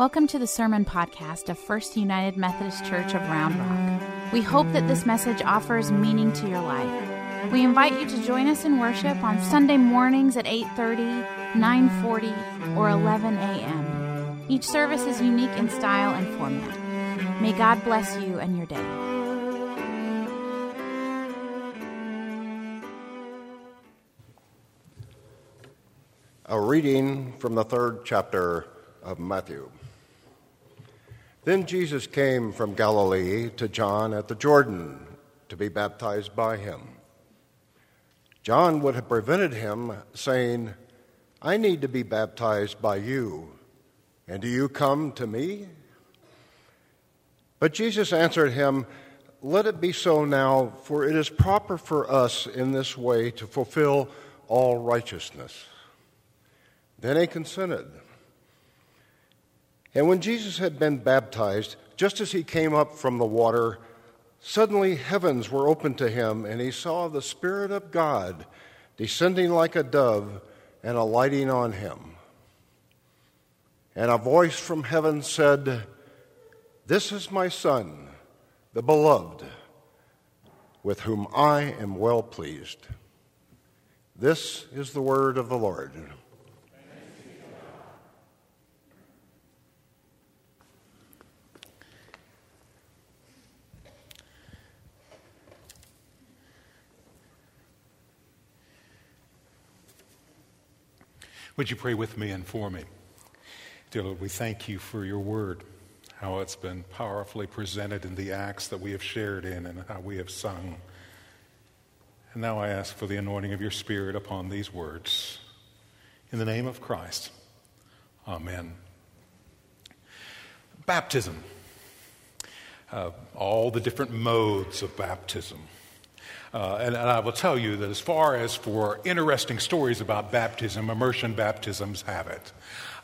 Welcome to the Sermon Podcast of First United Methodist Church of Round Rock. We hope that this message offers meaning to your life. We invite you to join us in worship on Sunday mornings at 8:30, 9:40, or 11 a.m. Each service is unique in style and format. May God bless you and your day. A reading from the third chapter of Matthew. Then Jesus came from Galilee to John at the Jordan to be baptized by him. John would have prevented him, saying, I need to be baptized by you, and do you come to me? But Jesus answered him, Let it be so now, for it is proper for us in this way to fulfill all righteousness. Then he consented. And when Jesus had been baptized, just as he came up from the water, suddenly heavens were opened to him, and he saw the Spirit of God descending like a dove and alighting on him. And a voice from heaven said, This is my Son, the beloved, with whom I am well pleased. This is the word of the Lord. Would you pray with me and for me? Dear Lord, we thank you for your word, how it's been powerfully presented in the acts that we have shared in and how we have sung. And now I ask for the anointing of your Spirit upon these words. In the name of Christ, Amen. Baptism. Uh, all the different modes of baptism. Uh, and, and, I will tell you that as far as for interesting stories about baptism, immersion baptisms have it.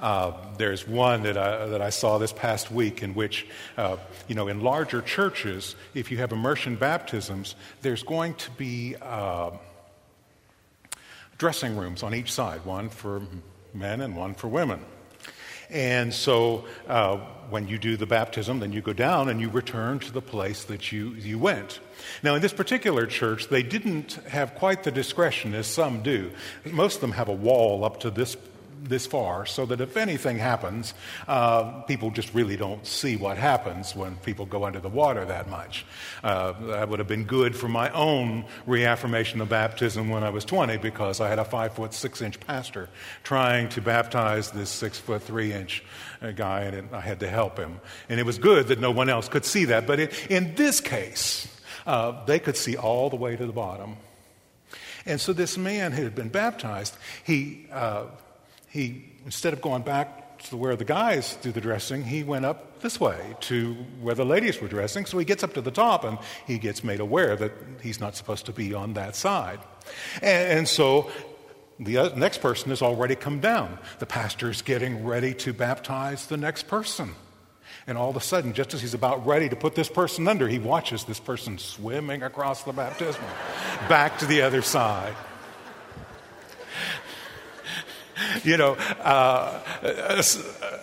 Uh, there's one that I, that I saw this past week in which, uh, you know, in larger churches, if you have immersion baptisms, there's going to be uh, dressing rooms on each side, one for men and one for women. And so uh, when you do the baptism, then you go down and you return to the place that you, you went. Now, in this particular church, they didn't have quite the discretion as some do. Most of them have a wall up to this this far so that if anything happens, uh, people just really don't see what happens when people go under the water that much. Uh, that would have been good for my own reaffirmation of baptism when I was 20 because I had a five foot six inch pastor trying to baptize this six foot three inch uh, guy, and it, I had to help him. And it was good that no one else could see that. But it, in this case, uh, they could see all the way to the bottom. And so this man who had been baptized, he uh, he, instead of going back to where the guys do the dressing, he went up this way to where the ladies were dressing. So he gets up to the top and he gets made aware that he's not supposed to be on that side. And, and so the uh, next person has already come down. The pastor is getting ready to baptize the next person. And all of a sudden, just as he's about ready to put this person under, he watches this person swimming across the baptismal back to the other side you know, uh, uh, uh,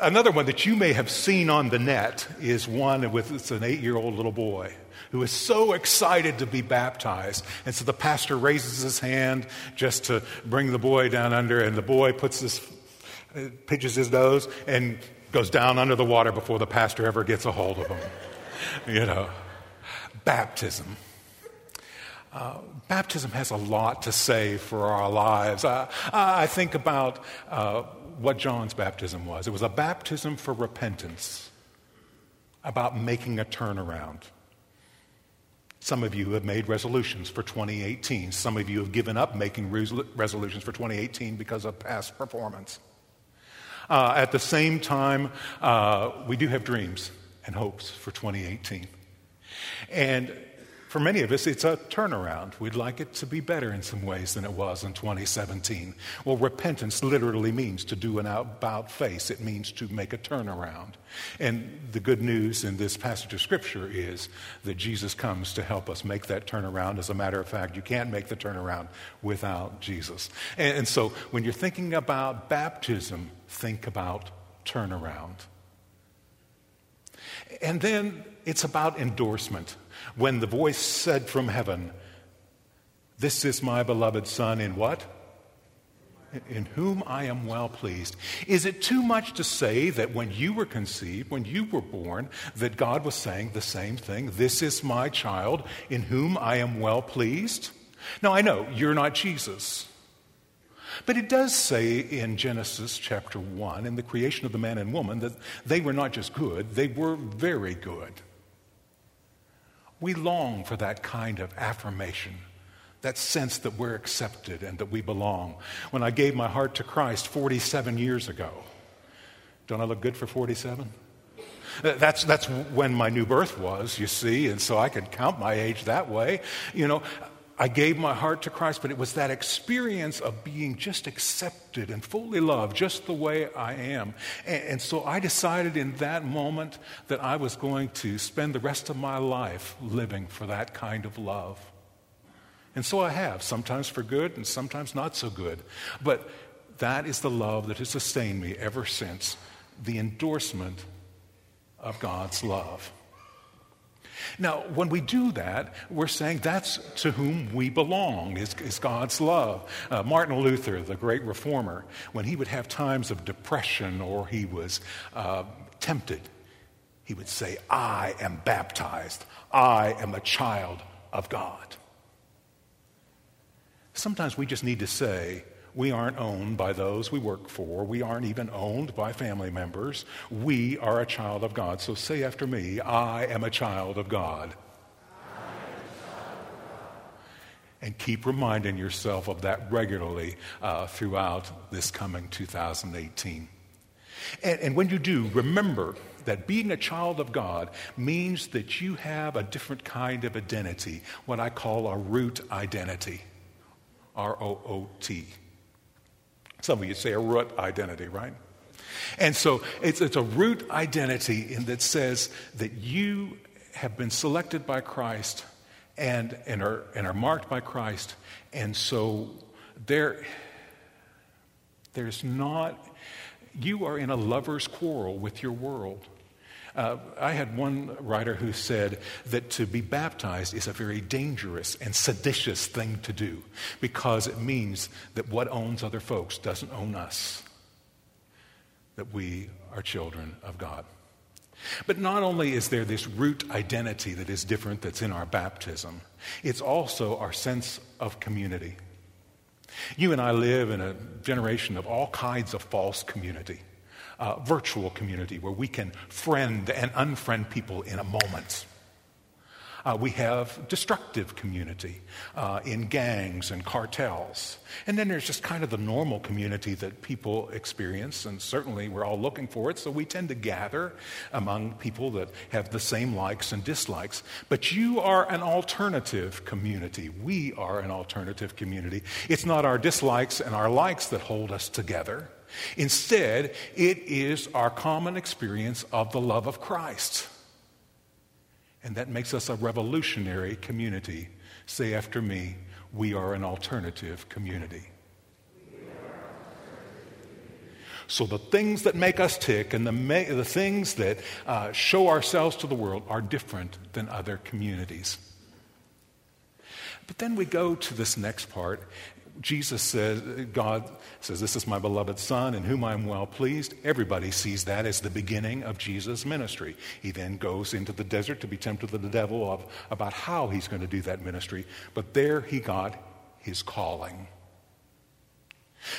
another one that you may have seen on the net is one with it's an eight year old little boy who is so excited to be baptized. And so the pastor raises his hand just to bring the boy down under, and the boy puts his, uh, pinches his nose and goes down under the water before the pastor ever gets a hold of him. You know, baptism. Uh, baptism has a lot to say for our lives. Uh, I think about uh, what John's baptism was it was a baptism for repentance, about making a turnaround. Some of you have made resolutions for 2018. Some of you have given up making resolutions for 2018 because of past performance. Uh, at the same time, uh, we do have dreams and hopes for 2018. And for many of us, it's a turnaround. We'd like it to be better in some ways than it was in 2017. Well, repentance literally means to do an about face, it means to make a turnaround. And the good news in this passage of Scripture is that Jesus comes to help us make that turnaround. As a matter of fact, you can't make the turnaround without Jesus. And, and so when you're thinking about baptism, think about turnaround. And then it's about endorsement. When the voice said from heaven, This is my beloved Son, in what? in whom I am well pleased. Is it too much to say that when you were conceived, when you were born, that God was saying the same thing? This is my child in whom I am well pleased? Now, I know you're not Jesus. But it does say in Genesis chapter 1, in the creation of the man and woman, that they were not just good, they were very good. We long for that kind of affirmation that sense that we're accepted and that we belong. When I gave my heart to Christ 47 years ago, don't I look good for 47? Uh, that's, that's when my new birth was, you see, and so I can count my age that way. You know, I gave my heart to Christ, but it was that experience of being just accepted and fully loved, just the way I am. And, and, so I decided in that moment that I was going to spend the rest of my life living for that kind of love. And so I have, sometimes for good and sometimes not so good. But that is the love that has sustained me ever since the endorsement of God's love. Now, when we do that, we're saying that's to whom we belong, is, is God's love. Uh, Martin Luther, the great reformer, when he would have times of depression or he was uh, tempted, he would say, I am baptized. I am a child of God. Sometimes we just need to say, we aren't owned by those we work for. We aren't even owned by family members. We are a child of God. So say after me, I am a child of God. And keep reminding yourself of that regularly uh, throughout this coming 2018. And, and when you do, remember that being a child of God means that you have a different kind of identity, what I call a root identity. R O O T. Some of you say a root identity, right? And so it's, it's a root identity in that says that you have been selected by Christ and, and, are, and are marked by Christ. And so there, there's not, you are in a lover's quarrel with your world. Uh, I had one writer who said that to be baptized is a very dangerous and seditious thing to do because it means that what owns other folks doesn't own us, that we are children of God. But not only is there this root identity that is different that's in our baptism, it's also our sense of community. You and I live in a generation of all kinds of false community uh, virtual community where we can friend and unfriend people in a moment. Uh, we have destructive community uh, in gangs and cartels. And then there's just kind of the normal community that people experience, and certainly we're all looking for it, so we tend to gather among people that have the same likes and dislikes. But you are an alternative community. We are an alternative community. It's not our dislikes and our likes that hold us together. Instead, it is our common experience of the love of Christ. And that makes us a revolutionary community. Say after me, we are an alternative community. So, the things that make us tick and the, ma- the things that uh, show ourselves to the world are different than other communities. But then we go to this next part, Jesus says, God says, This is my beloved Son in whom I am well pleased. Everybody sees that as the beginning of Jesus' ministry. He then goes into the desert to be tempted of the devil of, about how he's going to do that ministry. But there he got his calling.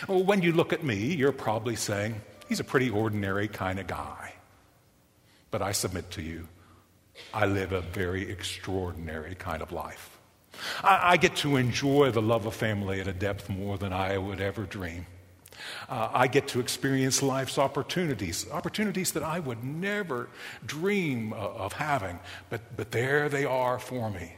Well, when you look at me, you're probably saying, He's a pretty ordinary kind of guy. But I submit to you, I live a very extraordinary kind of life. I, I get to enjoy the love of family at a depth more than I would ever dream. Uh, I get to experience life's opportunities, opportunities that I would never dream of, of having, but, but there they are for me.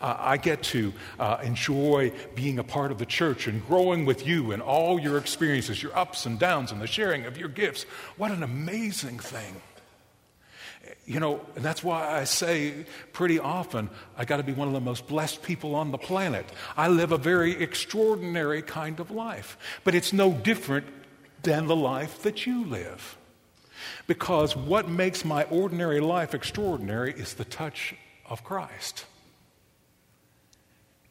Uh, I get to uh, enjoy being a part of the church and growing with you and all your experiences, your ups and downs, and the sharing of your gifts. What an amazing thing! You know, and that's why I say pretty often, I got to be one of the most blessed people on the planet. I live a very extraordinary kind of life, but it's no different than the life that you live. Because what makes my ordinary life extraordinary is the touch of Christ.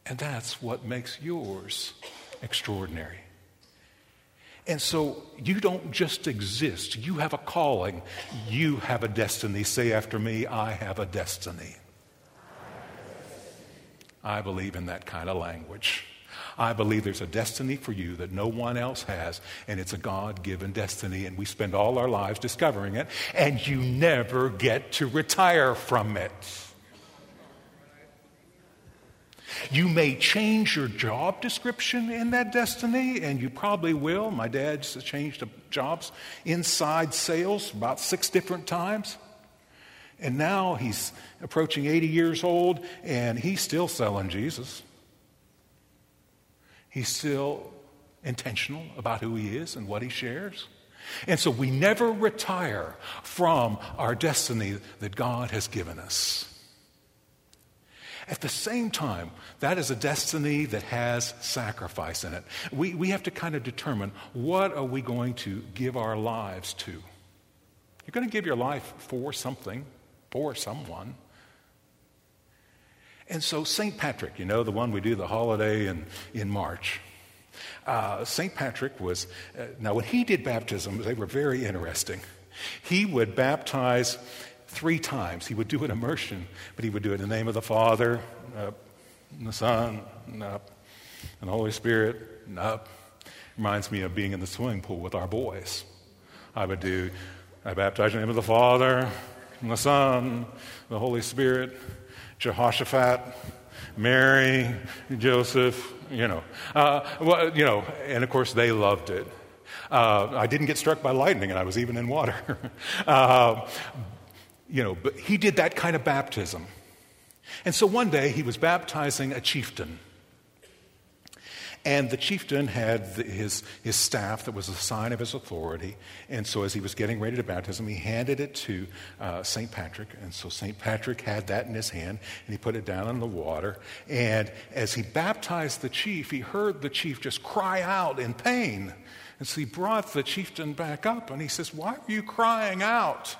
And that's what makes yours extraordinary. And so you don't just exist, you have a calling, you have a destiny. Say after me, I have a destiny. I believe in that kind of language. I believe there's a destiny for you that no one else has, and it's a God given destiny, and we spend all our lives discovering it, and you never get to retire from it. You may change your job description in that destiny, and you probably will. My dad's changed jobs inside sales about six different times. And now he's approaching 80 years old, and he's still selling Jesus. He's still intentional about who he is and what he shares. And so we never retire from our destiny that God has given us. At the same time, that is a destiny that has sacrifice in it. We, we have to kind of determine what are we going to give our lives to. You're going to give your life for something, for someone. And so, St. Patrick, you know, the one we do the holiday in, in March. Uh, St. Patrick was, uh, now when he did baptisms, they were very interesting. He would baptize three times. He would do an immersion, but he would do it in the name of the Father, up, and the Son, and up, and the Holy Spirit, and up. Reminds me of being in the swimming pool with our boys. I would do, I baptize in the name of the Father, and the Son, and the Holy Spirit, Jehoshaphat, Mary, Joseph, you know. Uh, well, you know, and of course they loved it. Uh, I didn't get struck by lightning, and I was even in water. uh, you know, but he did that kind of baptism. And so one day he was baptizing a chieftain. And the chieftain had his, his staff that was a sign of his authority. And so, as he was getting ready to baptize him, he handed it to uh, St. Patrick. And so, St. Patrick had that in his hand, and he put it down in the water. And as he baptized the chief, he heard the chief just cry out in pain. And so, he brought the chieftain back up, and he says, Why are you crying out?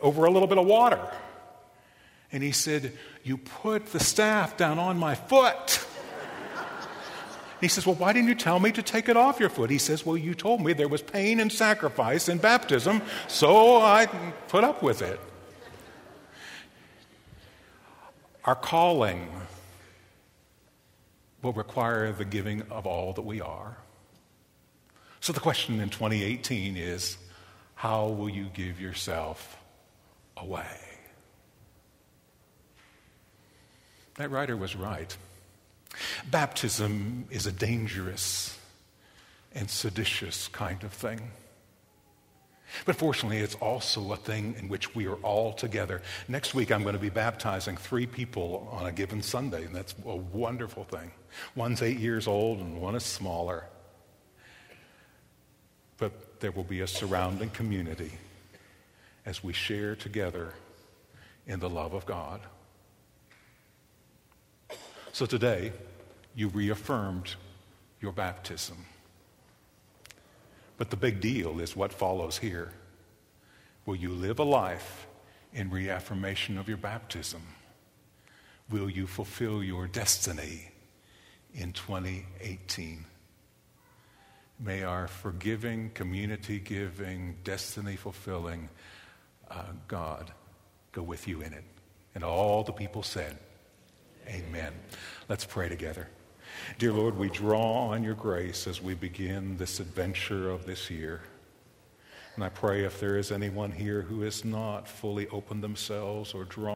Over a little bit of water. And he said, You put the staff down on my foot. He says, Well, why didn't you tell me to take it off your foot? He says, Well, you told me there was pain and sacrifice in baptism, so I put up with it. Our calling will require the giving of all that we are. So the question in 2018 is how will you give yourself away. That writer was right. Baptism is a dangerous and seditious kind of thing. But fortunately, it's also a thing in which we are all together. Next week, I'm going to be baptizing three people on a given Sunday, and that's a wonderful thing. One's eight years old, and one is smaller. But there will be a surrounding community as we share together in the love of God. So today, you reaffirmed your baptism. But the big deal is what follows here. Will you live a life in reaffirmation of your baptism? Will you fulfill your destiny in 2018? May our forgiving, community giving, destiny fulfilling uh, God go with you in it. And all the people said, Amen. Let's pray together. Dear Lord, we draw on your grace as we begin this adventure of this year. And I pray if there is anyone here who has not fully opened themselves or drawn